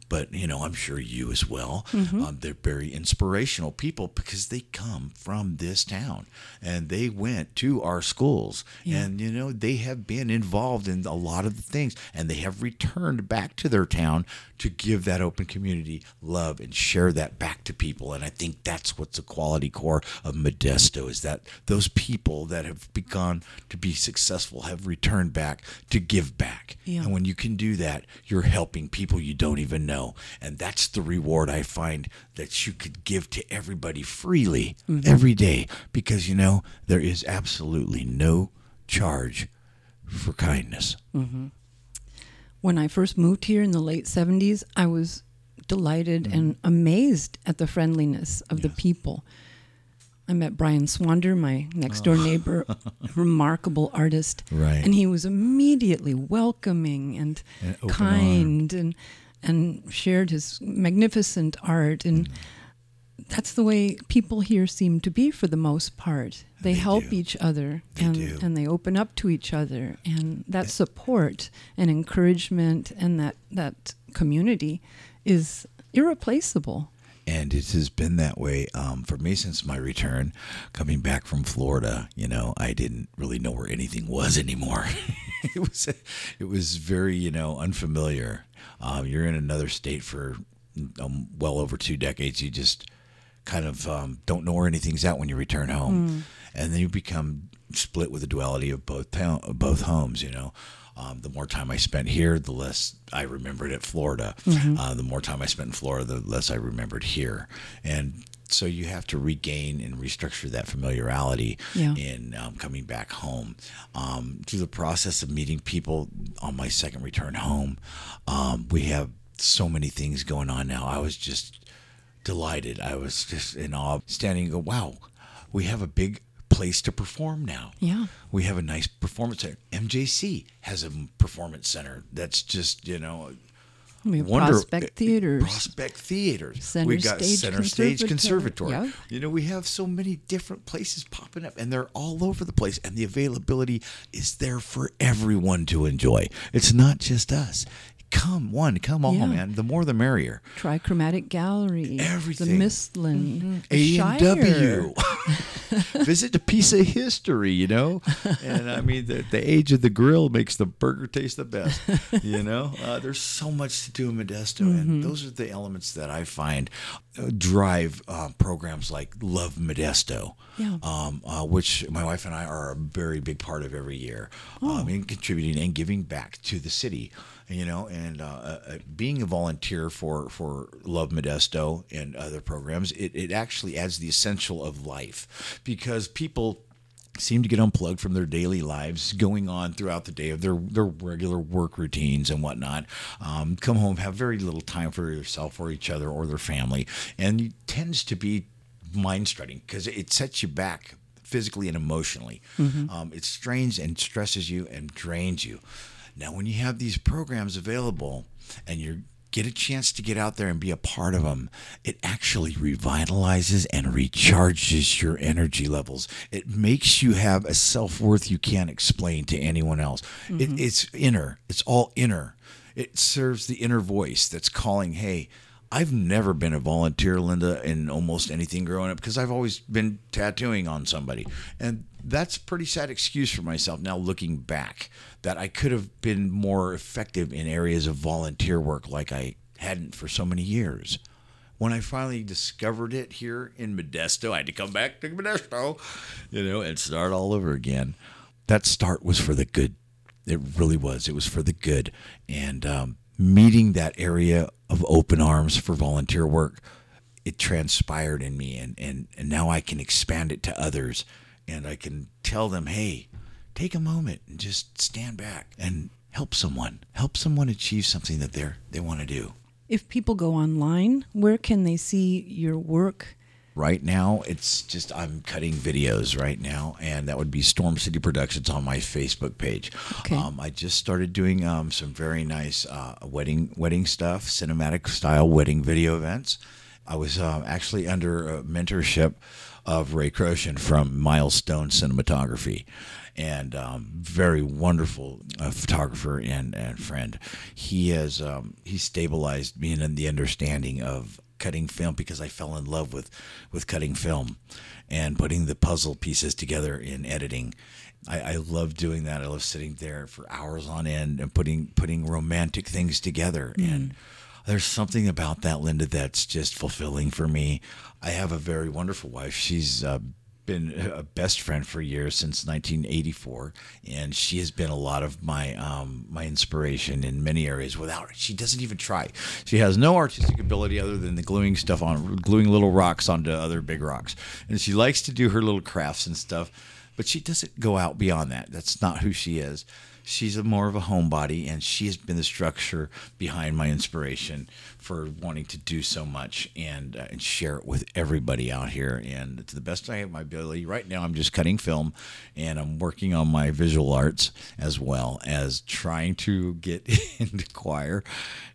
but you know, I'm sure you as well. Um, they're very inspirational people because they come from this town and they went to our schools, and you know, they have been involved in a lot of the things, and they have returned back to their town to give that open community love and share that back to people. And I think that's what's the quality core of Modesto is that those people that have begun to be successful have returned back to give back. Yeah. And when you can do that, you're helping people you don't even know. And that's the reward I find that you could give to everybody freely every day because, you know, there is absolutely no charge for kindness. When I first moved here in the late 70s, I was delighted Mm-hmm. and amazed at the friendliness of the people. I met Brian Swander, my next door neighbor, remarkable artist. Right. And he was immediately welcoming and, And kind and and shared his magnificent art and that's the way people here seem to be for the most part. They, They help do. each other They and do. and they open up to each other and that support and encouragement and that that community is irreplaceable. And it has been that way um, for me since my return. Coming back from florida you know i didn't really know where anything was anymore. It was it was very you know unfamiliar. Um, you're in another state for um, well over two decades. You just kind of um, don't know where anything's at when you return home. And then you become split with the duality of both town, both homes you know um, the more time I spent here, the less I remembered at Florida. Uh, the more time I spent in Florida, the less I remembered here. And so you have to regain and restructure that familiarity Yeah. in um, coming back home. Um, through the process of meeting people on my second return home, um, we have so many things going on now. I was just delighted. I was just in awe, standing and go, wow, we have a big place to perform now. Yeah. We have a nice performance center. MJC has a performance center that's just, you know, We have wonder- Prospect Theaters. Prospect Theaters. Center we got Stage Center Stage Conservatory. Conservatory. Yep. You know, we have so many different places popping up, and they're all over the place, and the availability is there for everyone to enjoy. It's not just us. Come one, come all, Yeah. man. The more, the merrier. Trichromatic Gallery, Everything. the Mistlin, A and W. Visit a piece of history, you know. And I mean, the, the age of the grill makes the burger taste the best. You know, uh, there's so much to do in Modesto, and those are the elements that I find uh, drive uh, programs like Love Modesto, Yeah. um, uh, which my wife and I are a very big part of every year, um, in contributing and giving back to the city. You know, and uh, uh, uh, being a volunteer for for Love Modesto and other programs, it, it actually adds the essential of life because people seem to get unplugged from their daily lives going on throughout the day of their, their regular work routines and whatnot. Um, come home have very little time for yourself or each other or their family. And it tends to be mind strutting because it sets you back physically and emotionally. Um, it strains and stresses you and drains you now when you have these programs available and you're get a chance to get out there and be a part of them, it actually revitalizes and recharges your energy levels. It makes you have a self worth you can't explain to anyone else. It, mm-hmm. it's inner, it's all inner. It serves the inner voice that's calling, hey, I've never been a volunteer, Linda, in almost anything growing up because I've always been tattooing on somebody. And that's a pretty sad excuse for myself now looking back that I could have been more effective in areas of volunteer work like I hadn't for so many years. When I finally discovered it here in Modesto, I had to come back to Modesto, you know, and start all over again. That start was for the good. It really was. It was for the good. And um, meeting that area of open arms for volunteer work, it transpired in me. And, and, and now I can expand it to others. And I can tell them, hey, take a moment and just stand back and help someone. Help someone achieve something that they're, they want to do. If people go online, where can they see your work? Right now, it's just I'm cutting videos right now, and that would be Storm City Productions on my Facebook page. Okay. Um, I just started doing um, some very nice uh, wedding wedding stuff, cinematic style wedding video events. I was uh, actually under uh, mentorship of Ray Croshan from Milestone Cinematography, and um, very wonderful uh, photographer and, and friend. He has um, he stabilized me in the understanding of cutting film because I fell in love with with cutting film and putting the puzzle pieces together in editing. I, I love doing that. I love sitting there for hours on end and putting putting romantic things together. And there's something about that, Linda, that's just fulfilling for me. I have a very wonderful wife. She's uh, been a best friend for years since 1984, and she has been a lot of my um, my inspiration in many areas. Without her, she doesn't even try. She has no artistic ability other than the gluing stuff on gluing little rocks onto other big rocks, and she likes to do her little crafts and stuff. But she doesn't go out beyond that. That's not who she is. She's a more of a homebody, and she has been the structure behind my inspiration for wanting to do so much and uh, and share it with everybody out here. And to the best I have my ability, right now I'm just cutting film, and I'm working on my visual arts as well as trying to get into choir,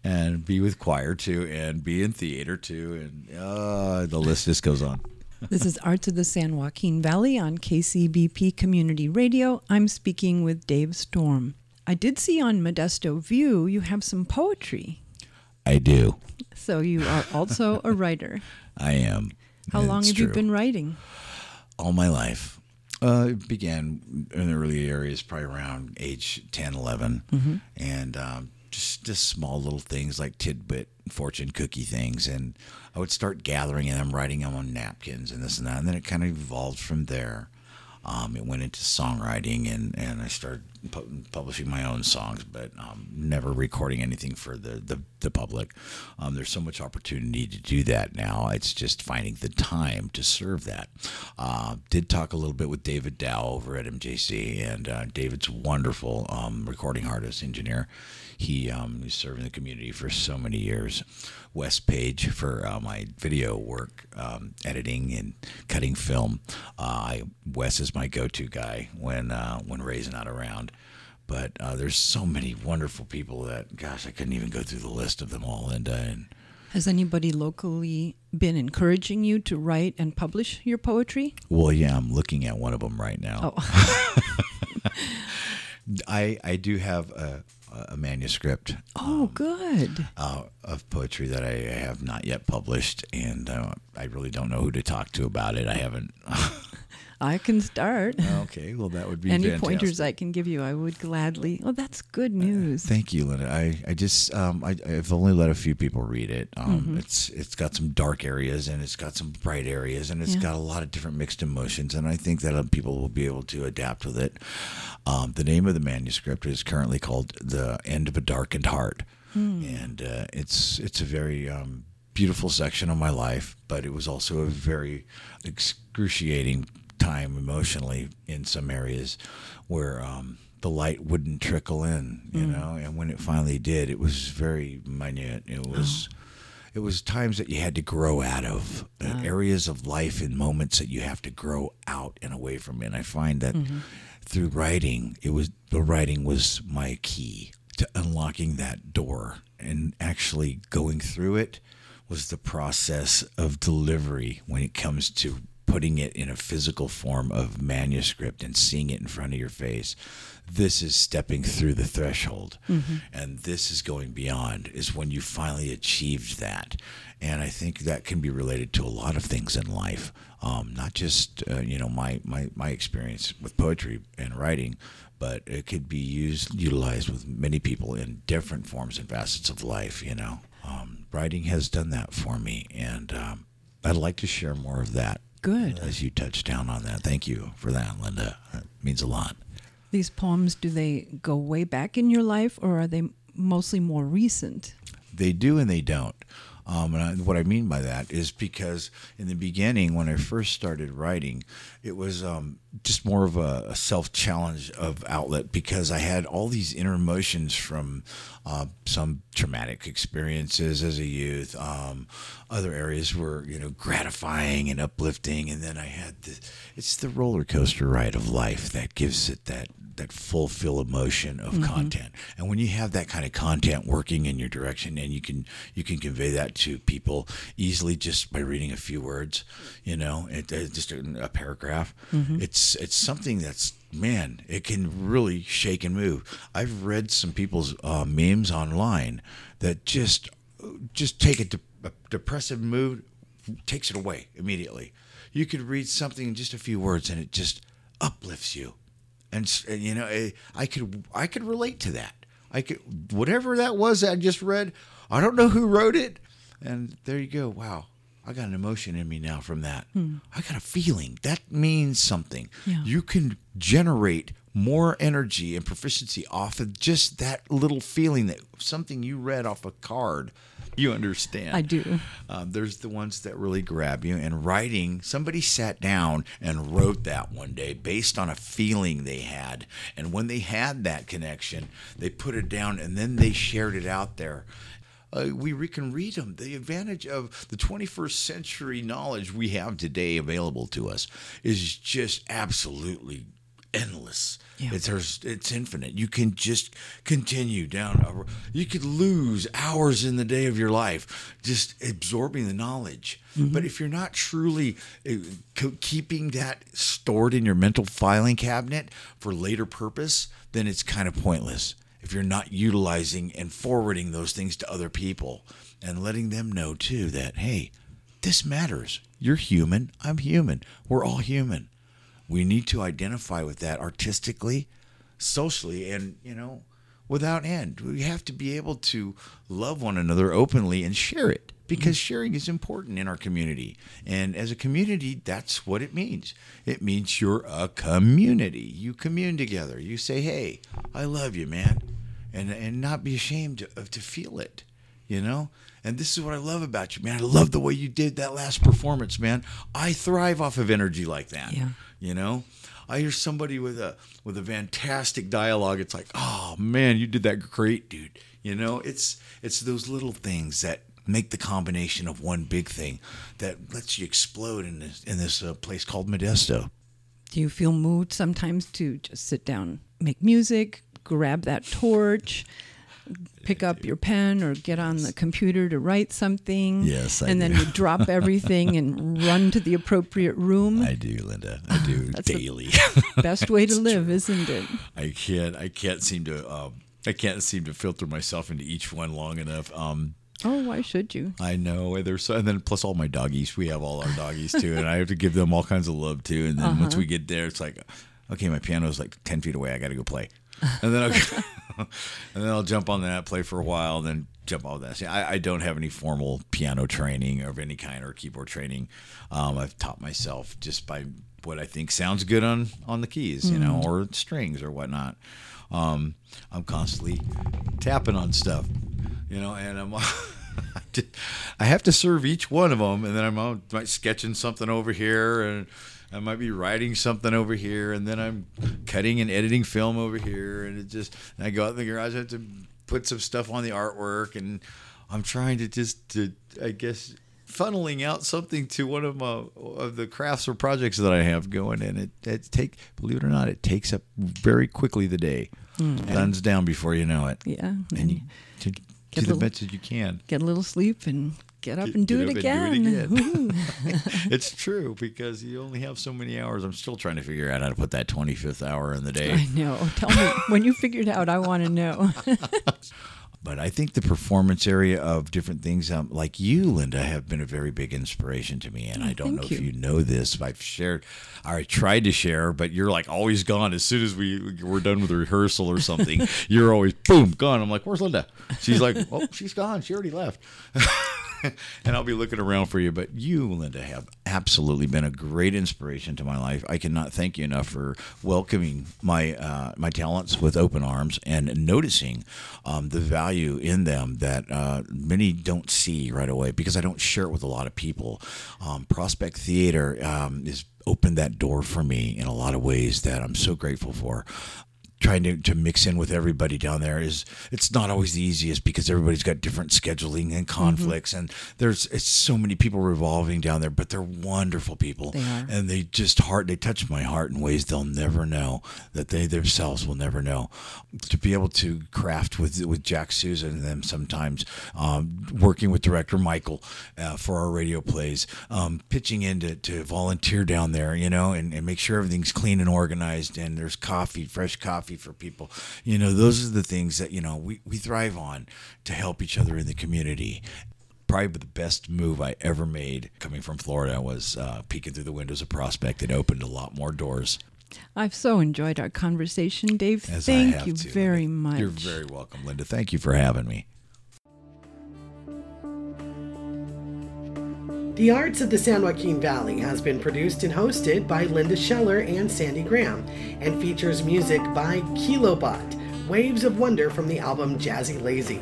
and be with choir too, and be in theater too, and uh, the list just goes on. This is Arts of the San Joaquin Valley on KCBP Community Radio. I'm speaking with Dave Storm. I did see on Modesto View you have some poetry. I do. So you are also a writer. I am. How long It's have you been writing? all my life. Uh, it began in the early areas, probably around age 10, 11. And um, just, just small little things like tidbit, fortune cookie things. And I would start gathering them, writing them on napkins and this and that. And then it kind of evolved from there. Um, it went into songwriting, and, and I started pu- publishing my own songs, but um, never recording anything for the, the, the public. Um, there's so much opportunity to do that now. It's just finding the time to serve that. Uh, did talk a little bit with David Dow over at MJC, and uh, David's wonderful um, recording artist, engineer. He um, he's serving the community for so many years. Wes Page for uh, my video work, um, editing and cutting film. Uh, I, Wes is my go-to guy when uh, when Ray's not around. But uh, there's so many wonderful people that, gosh, I couldn't even go through the list of them all. And, uh, and Has anybody locally been encouraging you to write and publish your poetry? well, yeah, I'm looking at one of them right now. Oh, I I do have a, a manuscript oh, good. uh, of poetry that I have not yet published, and uh, I really don't know who to talk to about it. I haven't. I can start. okay, well that would be Any fantastic. pointers I can give you, I would gladly. Oh, that's good news. Thank you, Linda. I, I just um, I, I've only let a few people read it. Um, Mm-hmm. It's it's got some dark areas and it's got some bright areas and it's Yeah. got a lot of different mixed emotions and I think that uh, people will be able to adapt with it. Um, the name of the manuscript is currently called "The End of a Darkened Heart," Hmm. and uh, it's it's a very um, beautiful section of my life, but it was also a very excruciating time emotionally in some areas where um, the light wouldn't trickle in, you know, and when it finally did, it was very minute. It was. It was times that you had to grow out of uh, areas of life and moments that you have to grow out and away from. And I find that through writing, it was the writing was my key to unlocking that door and actually going through it was the process of delivery when it comes to putting it in a physical form of manuscript and seeing it in front of your face. This is stepping through the threshold. And this is going beyond, is when you finally achieved that. And I think that can be related to a lot of things in life, um, not just, uh, you know, my, my, my experience with poetry and writing, but it could be used, utilized with many people in different forms and facets of life, you know. Um, writing has done that for me. And um, I'd like to share more of that Good. as you touched down on that. Thank you for that, Linda. It means a lot. These poems, do they go way back in your life or are they mostly more recent? They do and they don't. Um, and I, what I mean by that is because in the beginning, when I first started writing, it was um, just more of a, a self challenge of outlet because I had all these inner emotions from uh, some traumatic experiences as a youth. Um, other areas were, you know, gratifying and uplifting, and then I had the it's the roller coaster ride of life that gives it that that fulfill emotion of content. And when you have that kind of content working in your direction and you can you can convey that to people easily just by reading a few words, you know, it, uh, just a, a paragraph. It's it's something that's man, it can really shake and move. I've read some people's uh, memes online that just just take a, de- a depressive mood takes it away immediately. You could read something in just a few words and it just uplifts you. And, and, you know, eh, I could I could relate to that. I could whatever that was that I just read. I don't know who wrote it, and there you go. Wow, I got an emotion in me now from that. I got a feeling that means something. Yeah. You can generate more energy and proficiency off of just that little feeling that something you read off a card you understand. I do. Um, there's the ones that really grab you. And writing, somebody sat down and wrote that one day based on a feeling they had. And when they had that connection, they put it down and then they shared it out there. Uh, we re- can read them. The advantage of the 21st century knowledge we have today available to us is just absolutely endless. Yeah. It's there's, it's infinite. You can just continue down. You could lose hours in the day of your life just absorbing the knowledge. But if you're not truly uh, keeping that stored in your mental filing cabinet for later purpose, then it's kind of pointless. If you're not utilizing and forwarding those things to other people and letting them know too that hey, this matters. You're human. I'm human. We're all human we need to identify with that artistically, socially, and you know, without end. We have to be able to love one another openly and share it because sharing is important in our community. And as a community, that's what it means. It means you're a community. You commune together. You say, "Hey, I love you, man," and and not be ashamed of to feel it. You know. And this is what I love about you, man. I love the way you did that last performance, man. I thrive off of energy like that. Yeah. You know, I hear somebody with a with a fantastic dialogue. It's like, oh man, you did that great, dude. You know, it's it's those little things that make the combination of one big thing that lets you explode in this in this uh, place called Modesto. Do you feel moved sometimes to just sit down, make music, grab that torch, pick up your pen, or get on the computer to write something? Yes, I and then do. you drop everything and run to the appropriate room. I do, Linda. I do That's daily. Best way to live, isn't it? I can't. I can't seem to. Um, I can't seem to filter myself into each one long enough. Um, Oh, why should you? I know and there's and then plus all my doggies. We have all our doggies too, and I have to give them all kinds of love too. And then once we get there, it's like, okay, my piano's like ten feet away. I got to go play, and then I'll, and then I'll jump on that, play for a while, then jump off that. See, I, I don't have any formal piano training of any kind or keyboard training. Um, I've taught myself just by what I think sounds good on on the keys, you know, or strings or whatnot. Um, I'm constantly tapping on stuff, you know, and I'm. I have to serve each one of them, and then I'm out, might sketching something over here, and I might be writing something over here, and then I'm cutting and editing film over here, and it just and I go out in the garage, I have to put some stuff on the artwork, and I'm trying to just to I guess funneling out something to one of my of the crafts or projects that I have going, and it it take believe it or not, it takes up very quickly the day, hmm. guns down before you know it, Yeah. and you to, Get to a the little- best as you can. get a little sleep and get up Get- and do, get it, up and again. do it again. It's true because you only have so many hours. I'm still trying to figure out how to put that 25th hour in the day. I know. Tell me when you figured out. I want to know. But I think the performance area of different things, um, like you, Linda, have been a very big inspiration to me. And I don't know Oh, thank if you. you know this. I've shared, or I tried to share, but you're like always gone. As soon as we we're done with the rehearsal or something, you're always boom gone. I'm like, where's Linda? She's like, oh, she's gone. She already left. and I'll be looking around for you. But you, Linda, have absolutely been a great inspiration to my life. I cannot thank you enough for welcoming my uh, my talents with open arms and noticing um, the value in them that uh, many don't see right away because I don't share it with a lot of people. Um, Prospect Theater um, is opened that door for me in a lot of ways that I'm so grateful for trying to, to mix in with everybody down there is it's not always the easiest because everybody's got different scheduling and conflicts and there's it's so many people revolving down there but they're wonderful people. They and they just heart they touch my heart in ways they'll never know that they themselves will never know. To be able to craft with with Jack Souza and them sometimes um, working with director Michael uh, for our radio plays um, pitching in to, to volunteer down there you know and, and make sure everything's clean and organized and there's coffee fresh coffee for people you know those are the things that you know we, we thrive on to help each other in the community probably the best move I ever made coming from Florida was uh, peeking through the windows of Prospect. It opened a lot more doors. I've so enjoyed our conversation, Dave. As Thank you very Linda. much. You're very welcome, Linda. Thank you for having me. The Arts of the San Joaquin Valley has been produced and hosted by Linda Scheller and Sandy Graham and features music by Kielobot, Waves of Wonder from the album Jazzy Lazy.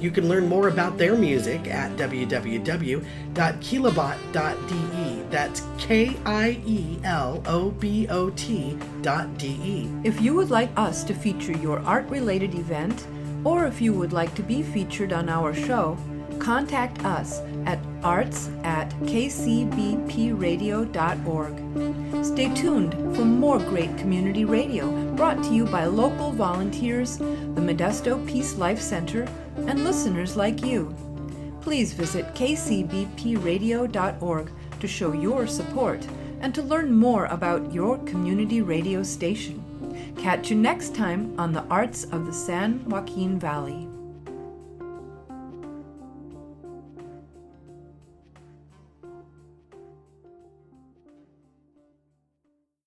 You can learn more about their music at www.kielobot.de. That's K I E L O B O T dot. If you would like us to feature your art related event, or if you would like to be featured on our show, contact us at arts at kcbpradio.org. Stay tuned for more great community radio brought to you by local volunteers, the Modesto Peace Life Center, and listeners like you. Please visit kcbpradio.org to show your support and to learn more about your community radio station. Catch you next time on the Arts of the San Joaquin Valley.